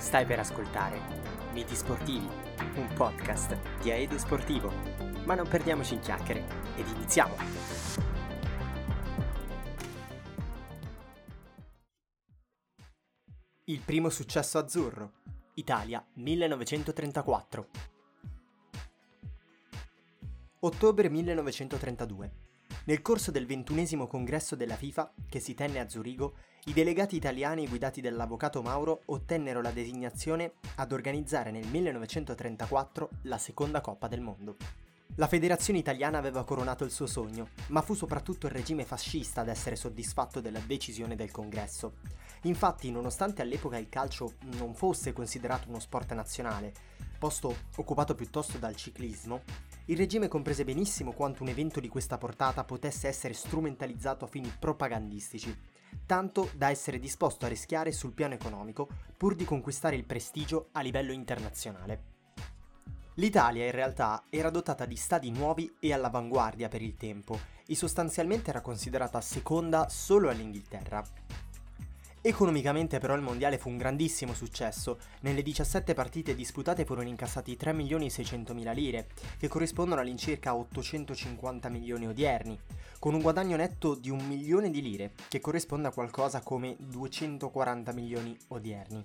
Stai per ascoltare Miti Sportivi, un podcast di Aedo Sportivo. Ma non perdiamoci in chiacchiere ed iniziamo! Il primo successo azzurro, Italia 1934. Ottobre 1932. Nel corso del ventunesimo congresso della FIFA, che si tenne a Zurigo, i delegati italiani guidati dall'avvocato Mauro ottennero la designazione ad organizzare nel 1934 la seconda Coppa del Mondo. La federazione italiana aveva coronato il suo sogno, ma fu soprattutto il regime fascista ad essere soddisfatto della decisione del congresso. Infatti, nonostante all'epoca il calcio non fosse considerato uno sport nazionale, posto occupato piuttosto dal ciclismo, il regime comprese benissimo quanto un evento di questa portata potesse essere strumentalizzato a fini propagandistici, tanto da essere disposto a rischiare sul piano economico pur di conquistare il prestigio a livello internazionale. L'Italia in realtà era dotata di stadi nuovi e all'avanguardia per il tempo e sostanzialmente era considerata seconda solo all'Inghilterra. Economicamente però il mondiale fu un grandissimo successo, nelle 17 partite disputate furono incassati 3 milioni e 600 mila lire, che corrispondono all'incirca 850 milioni odierni, con un guadagno netto di un milione di lire, che corrisponde a qualcosa come 240 milioni odierni.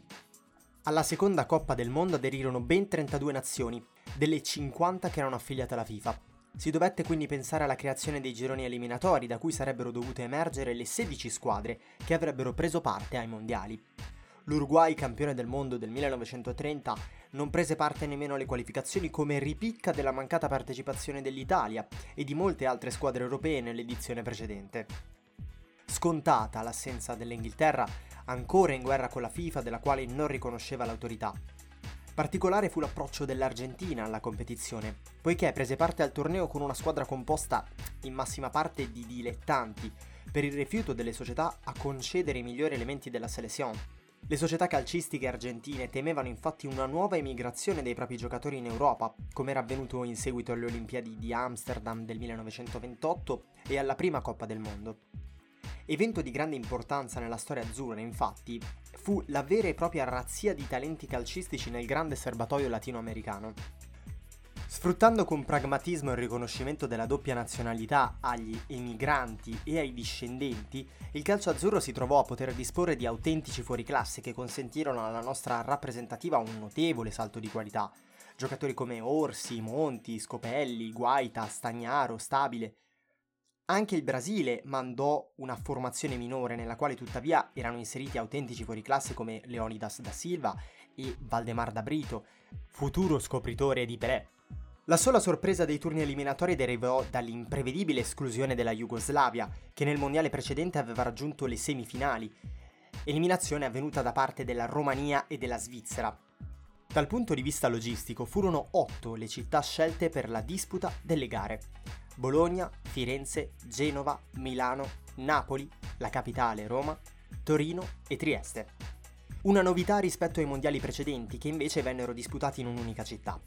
Alla seconda Coppa del Mondo aderirono ben 32 nazioni, delle 50 che erano affiliate alla FIFA, si dovette quindi pensare alla creazione dei gironi eliminatori da cui sarebbero dovute emergere le 16 squadre che avrebbero preso parte ai mondiali. L'Uruguay, campione del mondo del 1930, non prese parte nemmeno alle qualificazioni come ripicca della mancata partecipazione dell'Italia e di molte altre squadre europee nell'edizione precedente. Scontata l'assenza dell'Inghilterra, ancora in guerra con la FIFA della quale non riconosceva l'autorità, Particolare fu l'approccio dell'Argentina alla competizione, poiché prese parte al torneo con una squadra composta in massima parte di dilettanti, per il rifiuto delle società a concedere i migliori elementi della selezione. Le società calcistiche argentine temevano infatti una nuova emigrazione dei propri giocatori in Europa, come era avvenuto in seguito alle Olimpiadi di Amsterdam del 1928 e alla prima Coppa del Mondo. Evento di grande importanza nella storia azzurra, infatti, fu la vera e propria razzia di talenti calcistici nel grande serbatoio latinoamericano. Sfruttando con pragmatismo il riconoscimento della doppia nazionalità agli emigranti e ai discendenti, il calcio azzurro si trovò a poter disporre di autentici fuoriclasse che consentirono alla nostra rappresentativa un notevole salto di qualità. Giocatori come Orsi, Monti, Scopelli, Guaita, Stagnaro, Stabile anche il Brasile mandò una formazione minore nella quale tuttavia erano inseriti autentici fuoriclasse come Leonidas da Silva e Valdemar da Brito, futuro scopritore di Pelé. La sola sorpresa dei turni eliminatori derivò dall'imprevedibile esclusione della Jugoslavia, che nel mondiale precedente aveva raggiunto le semifinali, eliminazione avvenuta da parte della Romania e della Svizzera. Dal punto di vista logistico furono otto le città scelte per la disputa delle gare. Bologna, Firenze, Genova, Milano, Napoli, la capitale Roma, Torino e Trieste. Una novità rispetto ai mondiali precedenti che invece vennero disputati in un'unica città.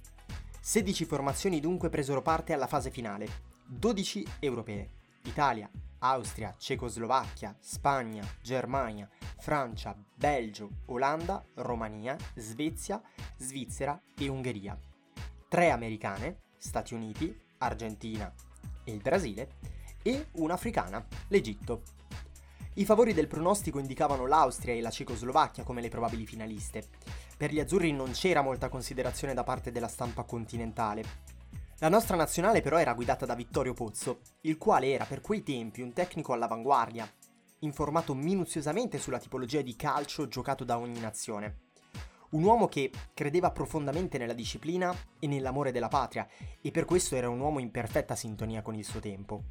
16 formazioni dunque presero parte alla fase finale, 12 europee. Italia, Austria, Cecoslovacchia, Spagna, Germania, Francia, Belgio, Olanda, Romania, Svezia, Svizzera e Ungheria. 3 americane, Stati Uniti, Argentina, il Brasile, e un'africana, l'Egitto. I favori del pronostico indicavano l'Austria e la Cecoslovacchia come le probabili finaliste. Per gli azzurri non c'era molta considerazione da parte della stampa continentale. La nostra nazionale però era guidata da Vittorio Pozzo, il quale era per quei tempi un tecnico all'avanguardia, informato minuziosamente sulla tipologia di calcio giocato da ogni nazione. Un uomo che credeva profondamente nella disciplina e nell'amore della patria e per questo era un uomo in perfetta sintonia con il suo tempo.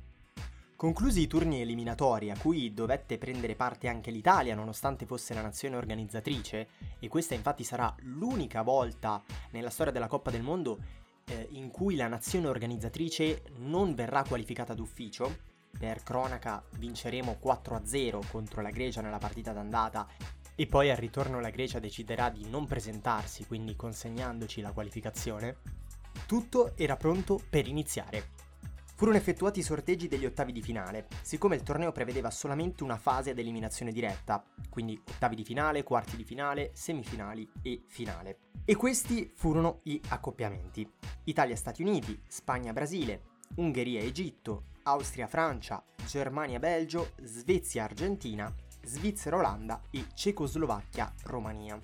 Conclusi i turni eliminatori a cui dovette prendere parte anche l'Italia nonostante fosse la nazione organizzatrice, e questa infatti sarà l'unica volta nella storia della Coppa del Mondo eh, in cui la nazione organizzatrice non verrà qualificata d'ufficio, per cronaca vinceremo 4-0 contro la Grecia nella partita d'andata e poi al ritorno la Grecia deciderà di non presentarsi, quindi consegnandoci la qualificazione, tutto era pronto per iniziare. Furono effettuati i sorteggi degli ottavi di finale, siccome il torneo prevedeva solamente una fase ad eliminazione diretta, quindi ottavi di finale, quarti di finale, semifinali e finale. E questi furono i accoppiamenti. Italia-Stati Uniti, Spagna-Brasile, Ungheria-Egitto, Austria-Francia, Germania-Belgio, Svezia-Argentina, Svizzera-Olanda e Cecoslovacchia-Romania.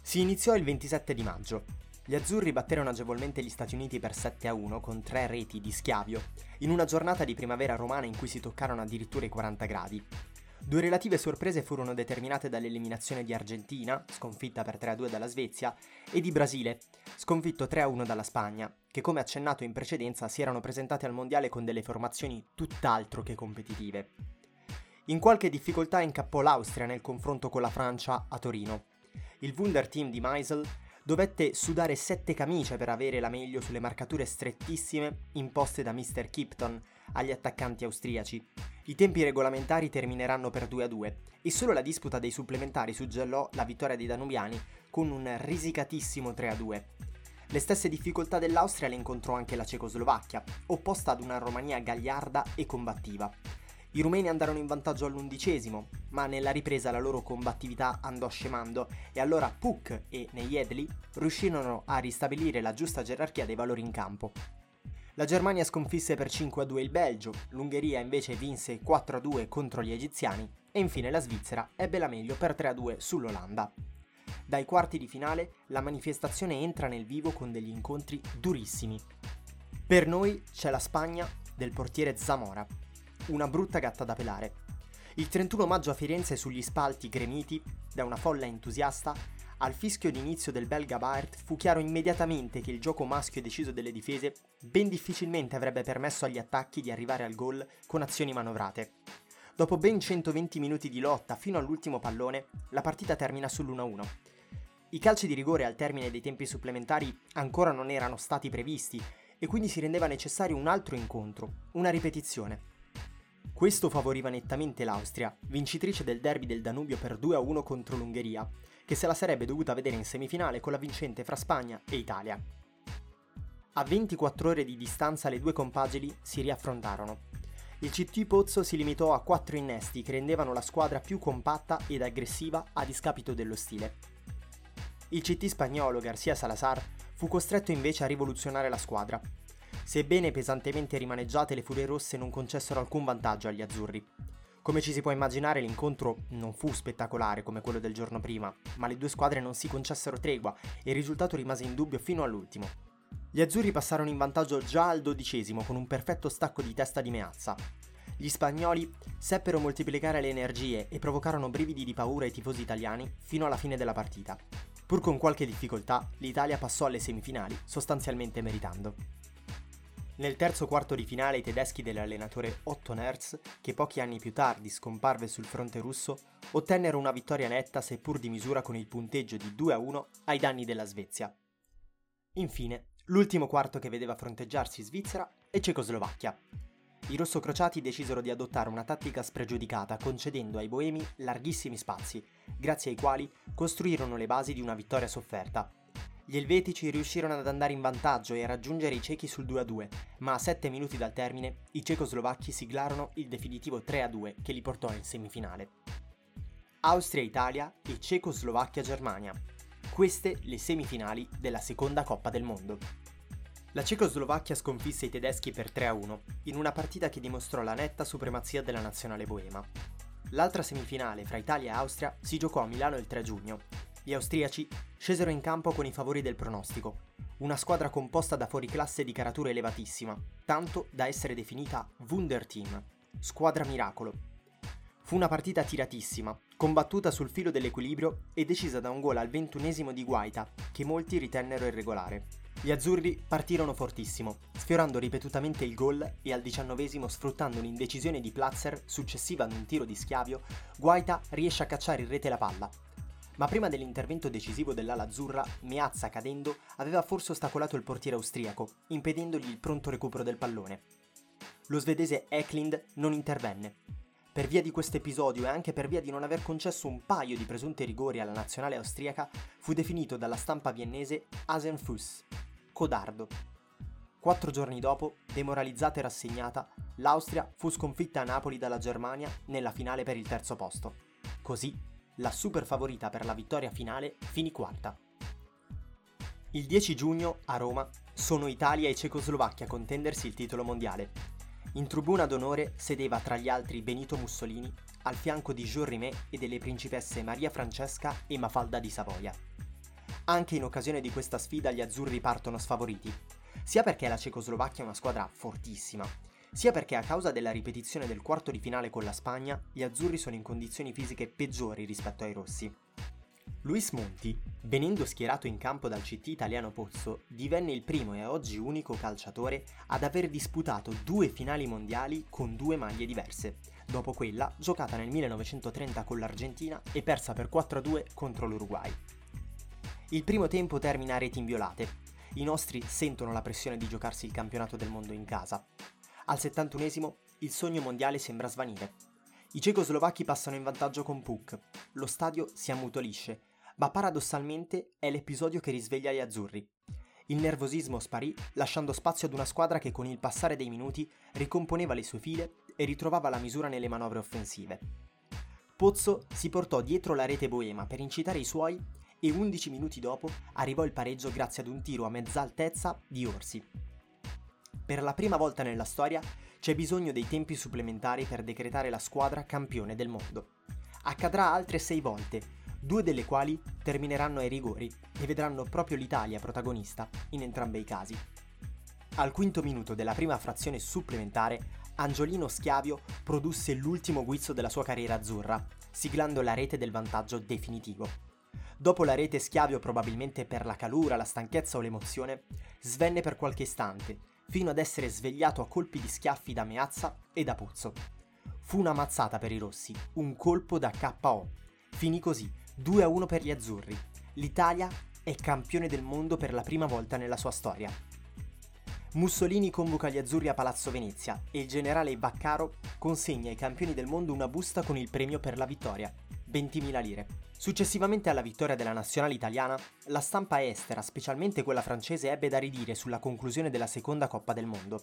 Si iniziò il 27 di maggio gli azzurri batterono agevolmente gli Stati Uniti per 7-1 con tre reti di schiavio, in una giornata di primavera romana in cui si toccarono addirittura i 40 gradi. Due relative sorprese furono determinate dall'eliminazione di Argentina, sconfitta per 3-2 dalla Svezia, e di Brasile, sconfitto 3-1 dalla Spagna, che come accennato in precedenza si erano presentate al mondiale con delle formazioni tutt'altro che competitive. In qualche difficoltà incappò l'Austria nel confronto con la Francia a Torino. Il Wunder Team di Meisel dovette sudare sette camicie per avere la meglio sulle marcature strettissime imposte da Mr. Kipton agli attaccanti austriaci. I tempi regolamentari termineranno per 2-2 e solo la disputa dei supplementari suggellò la vittoria dei danubiani con un risicatissimo 3-2. Le stesse difficoltà dell'Austria le incontrò anche la Cecoslovacchia, opposta ad una Romania gagliarda e combattiva. I rumeni andarono in vantaggio all'undicesimo, ma nella ripresa la loro combattività andò scemando e allora Puk e Nejedli riuscirono a ristabilire la giusta gerarchia dei valori in campo. La Germania sconfisse per 5-2 il Belgio, l'Ungheria invece vinse 4-2 contro gli egiziani e infine la Svizzera ebbe la meglio per 3-2 sull'Olanda. Dai quarti di finale la manifestazione entra nel vivo con degli incontri durissimi. Per noi c'è la Spagna del portiere Zamora, una brutta gatta da pelare. Il 31 maggio a Firenze sugli spalti gremiti da una folla entusiasta, al fischio d'inizio del belga Baert fu chiaro immediatamente che il gioco maschio deciso delle difese ben difficilmente avrebbe permesso agli attacchi di arrivare al gol con azioni manovrate. Dopo ben 120 minuti di lotta fino all'ultimo pallone, la partita termina sull'1-1. I calci di rigore al termine dei tempi supplementari ancora non erano stati previsti e quindi si rendeva necessario un altro incontro, una ripetizione. Questo favoriva nettamente l'Austria, vincitrice del derby del Danubio per 2-1 contro l'Ungheria, che se la sarebbe dovuta vedere in semifinale con la vincente fra Spagna e Italia. A 24 ore di distanza le due compagini si riaffrontarono. Il CT Pozzo si limitò a quattro innesti che rendevano la squadra più compatta ed aggressiva a discapito dello stile. Il CT spagnolo Garcia Salazar fu costretto invece a rivoluzionare la squadra, sebbene pesantemente rimaneggiate le furie rosse non concessero alcun vantaggio agli azzurri. Come ci si può immaginare l'incontro non fu spettacolare come quello del giorno prima, ma le due squadre non si concessero tregua e il risultato rimase in dubbio fino all'ultimo. Gli azzurri passarono in vantaggio già al dodicesimo con un perfetto stacco di testa di Meazza. Gli spagnoli seppero moltiplicare le energie e provocarono brividi di paura ai tifosi italiani fino alla fine della partita. Pur con qualche difficoltà, l'Italia passò alle semifinali, sostanzialmente meritando. Nel terzo quarto di finale i tedeschi dell'allenatore Otto Nerz, che pochi anni più tardi scomparve sul fronte russo, ottennero una vittoria netta seppur di misura con il punteggio di 2-1 ai danni della Svezia. Infine, l'ultimo quarto che vedeva fronteggiarsi Svizzera e Cecoslovacchia. I rossocrociati decisero di adottare una tattica spregiudicata concedendo ai boemi larghissimi spazi, grazie ai quali costruirono le basi di una vittoria sofferta gli elvetici riuscirono ad andare in vantaggio e a raggiungere i cechi sul 2-2, ma a 7 minuti dal termine i cecoslovacchi siglarono il definitivo 3-2 che li portò in semifinale. Austria-Italia e Cecoslovacchia-Germania. Queste le semifinali della seconda Coppa del Mondo. La Cecoslovacchia sconfisse i tedeschi per 3-1, in una partita che dimostrò la netta supremazia della nazionale boema. L'altra semifinale fra Italia e Austria si giocò a Milano il 3 giugno gli austriaci scesero in campo con i favori del pronostico, una squadra composta da fuoriclasse di caratura elevatissima, tanto da essere definita Wunder Team, squadra miracolo. Fu una partita tiratissima, combattuta sul filo dell'equilibrio e decisa da un gol al ventunesimo di Guaita, che molti ritennero irregolare. Gli azzurri partirono fortissimo, sfiorando ripetutamente il gol e al diciannovesimo sfruttando un'indecisione di Platzer successiva ad un tiro di schiavio, Guaita riesce a cacciare in rete la palla, ma prima dell'intervento decisivo dell'ala azzurra, Meazza cadendo aveva forse ostacolato il portiere austriaco, impedendogli il pronto recupero del pallone. Lo svedese Eklund non intervenne. Per via di questo episodio e anche per via di non aver concesso un paio di presunti rigori alla nazionale austriaca, fu definito dalla stampa viennese Asenfuss, codardo. Quattro giorni dopo, demoralizzata e rassegnata, l'Austria fu sconfitta a Napoli dalla Germania nella finale per il terzo posto. Così, la super favorita per la vittoria finale finì quarta. Il 10 giugno, a Roma, sono Italia e Cecoslovacchia a contendersi il titolo mondiale. In tribuna d'onore sedeva tra gli altri Benito Mussolini, al fianco di Jean Rimet e delle principesse Maria Francesca e Mafalda di Savoia. Anche in occasione di questa sfida gli azzurri partono sfavoriti, sia perché la Cecoslovacchia è una squadra fortissima, sia perché a causa della ripetizione del quarto di finale con la Spagna, gli azzurri sono in condizioni fisiche peggiori rispetto ai rossi. Luis Monti, venendo schierato in campo dal CT italiano Pozzo, divenne il primo e oggi unico calciatore ad aver disputato due finali mondiali con due maglie diverse, dopo quella giocata nel 1930 con l'Argentina e persa per 4-2 contro l'Uruguay. Il primo tempo termina a reti inviolate, i nostri sentono la pressione di giocarsi il campionato del mondo in casa. Al 71esimo il sogno mondiale sembra svanire. I cecoslovacchi passano in vantaggio con Puk, lo stadio si ammutolisce, ma paradossalmente è l'episodio che risveglia gli azzurri. Il nervosismo sparì, lasciando spazio ad una squadra che con il passare dei minuti ricomponeva le sue file e ritrovava la misura nelle manovre offensive. Pozzo si portò dietro la rete boema per incitare i suoi e 11 minuti dopo arrivò il pareggio grazie ad un tiro a mezza altezza di Orsi. Per la prima volta nella storia c'è bisogno dei tempi supplementari per decretare la squadra campione del mondo. Accadrà altre sei volte, due delle quali termineranno ai rigori e vedranno proprio l'Italia protagonista in entrambi i casi. Al quinto minuto della prima frazione supplementare, Angiolino Schiavio produsse l'ultimo guizzo della sua carriera azzurra, siglando la rete del vantaggio definitivo. Dopo la rete Schiavio, probabilmente per la calura, la stanchezza o l'emozione, svenne per qualche istante, fino ad essere svegliato a colpi di schiaffi da Meazza e da Puzzo. Fu una mazzata per i rossi, un colpo da KO. Finì così, 2-1 per gli azzurri. L'Italia è campione del mondo per la prima volta nella sua storia. Mussolini convoca gli azzurri a Palazzo Venezia e il generale Baccaro consegna ai campioni del mondo una busta con il premio per la vittoria, 20.000 lire. Successivamente alla vittoria della nazionale italiana, la stampa estera, specialmente quella francese, ebbe da ridire sulla conclusione della seconda Coppa del Mondo.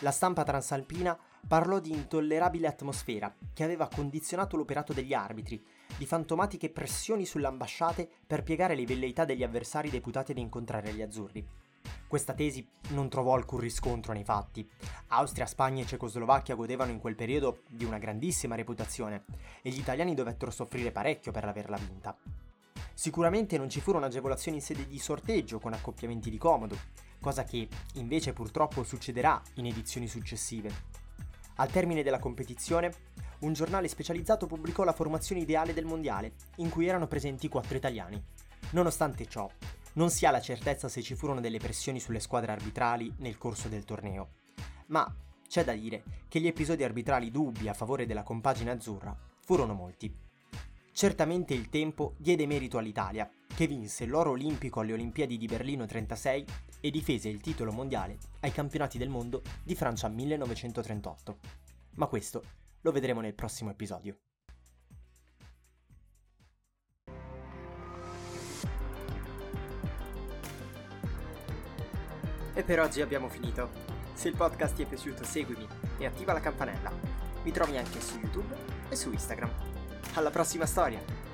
La stampa transalpina parlò di intollerabile atmosfera che aveva condizionato l'operato degli arbitri, di fantomatiche pressioni sulle ambasciate per piegare le velleità degli avversari deputati ad incontrare gli azzurri. Questa tesi non trovò alcun riscontro nei fatti. Austria, Spagna e Cecoslovacchia godevano in quel periodo di una grandissima reputazione e gli italiani dovettero soffrire parecchio per averla vinta. Sicuramente non ci furono agevolazioni in sede di sorteggio con accoppiamenti di comodo, cosa che invece purtroppo succederà in edizioni successive. Al termine della competizione, un giornale specializzato pubblicò la formazione ideale del mondiale, in cui erano presenti quattro italiani. Nonostante ciò, non si ha la certezza se ci furono delle pressioni sulle squadre arbitrali nel corso del torneo, ma c'è da dire che gli episodi arbitrali dubbi a favore della compagine azzurra furono molti. Certamente il tempo diede merito all'Italia, che vinse l'oro olimpico alle Olimpiadi di Berlino 36 e difese il titolo mondiale ai campionati del mondo di Francia 1938. Ma questo lo vedremo nel prossimo episodio. E per oggi abbiamo finito. Se il podcast ti è piaciuto seguimi e attiva la campanella. Mi trovi anche su YouTube e su Instagram. Alla prossima storia!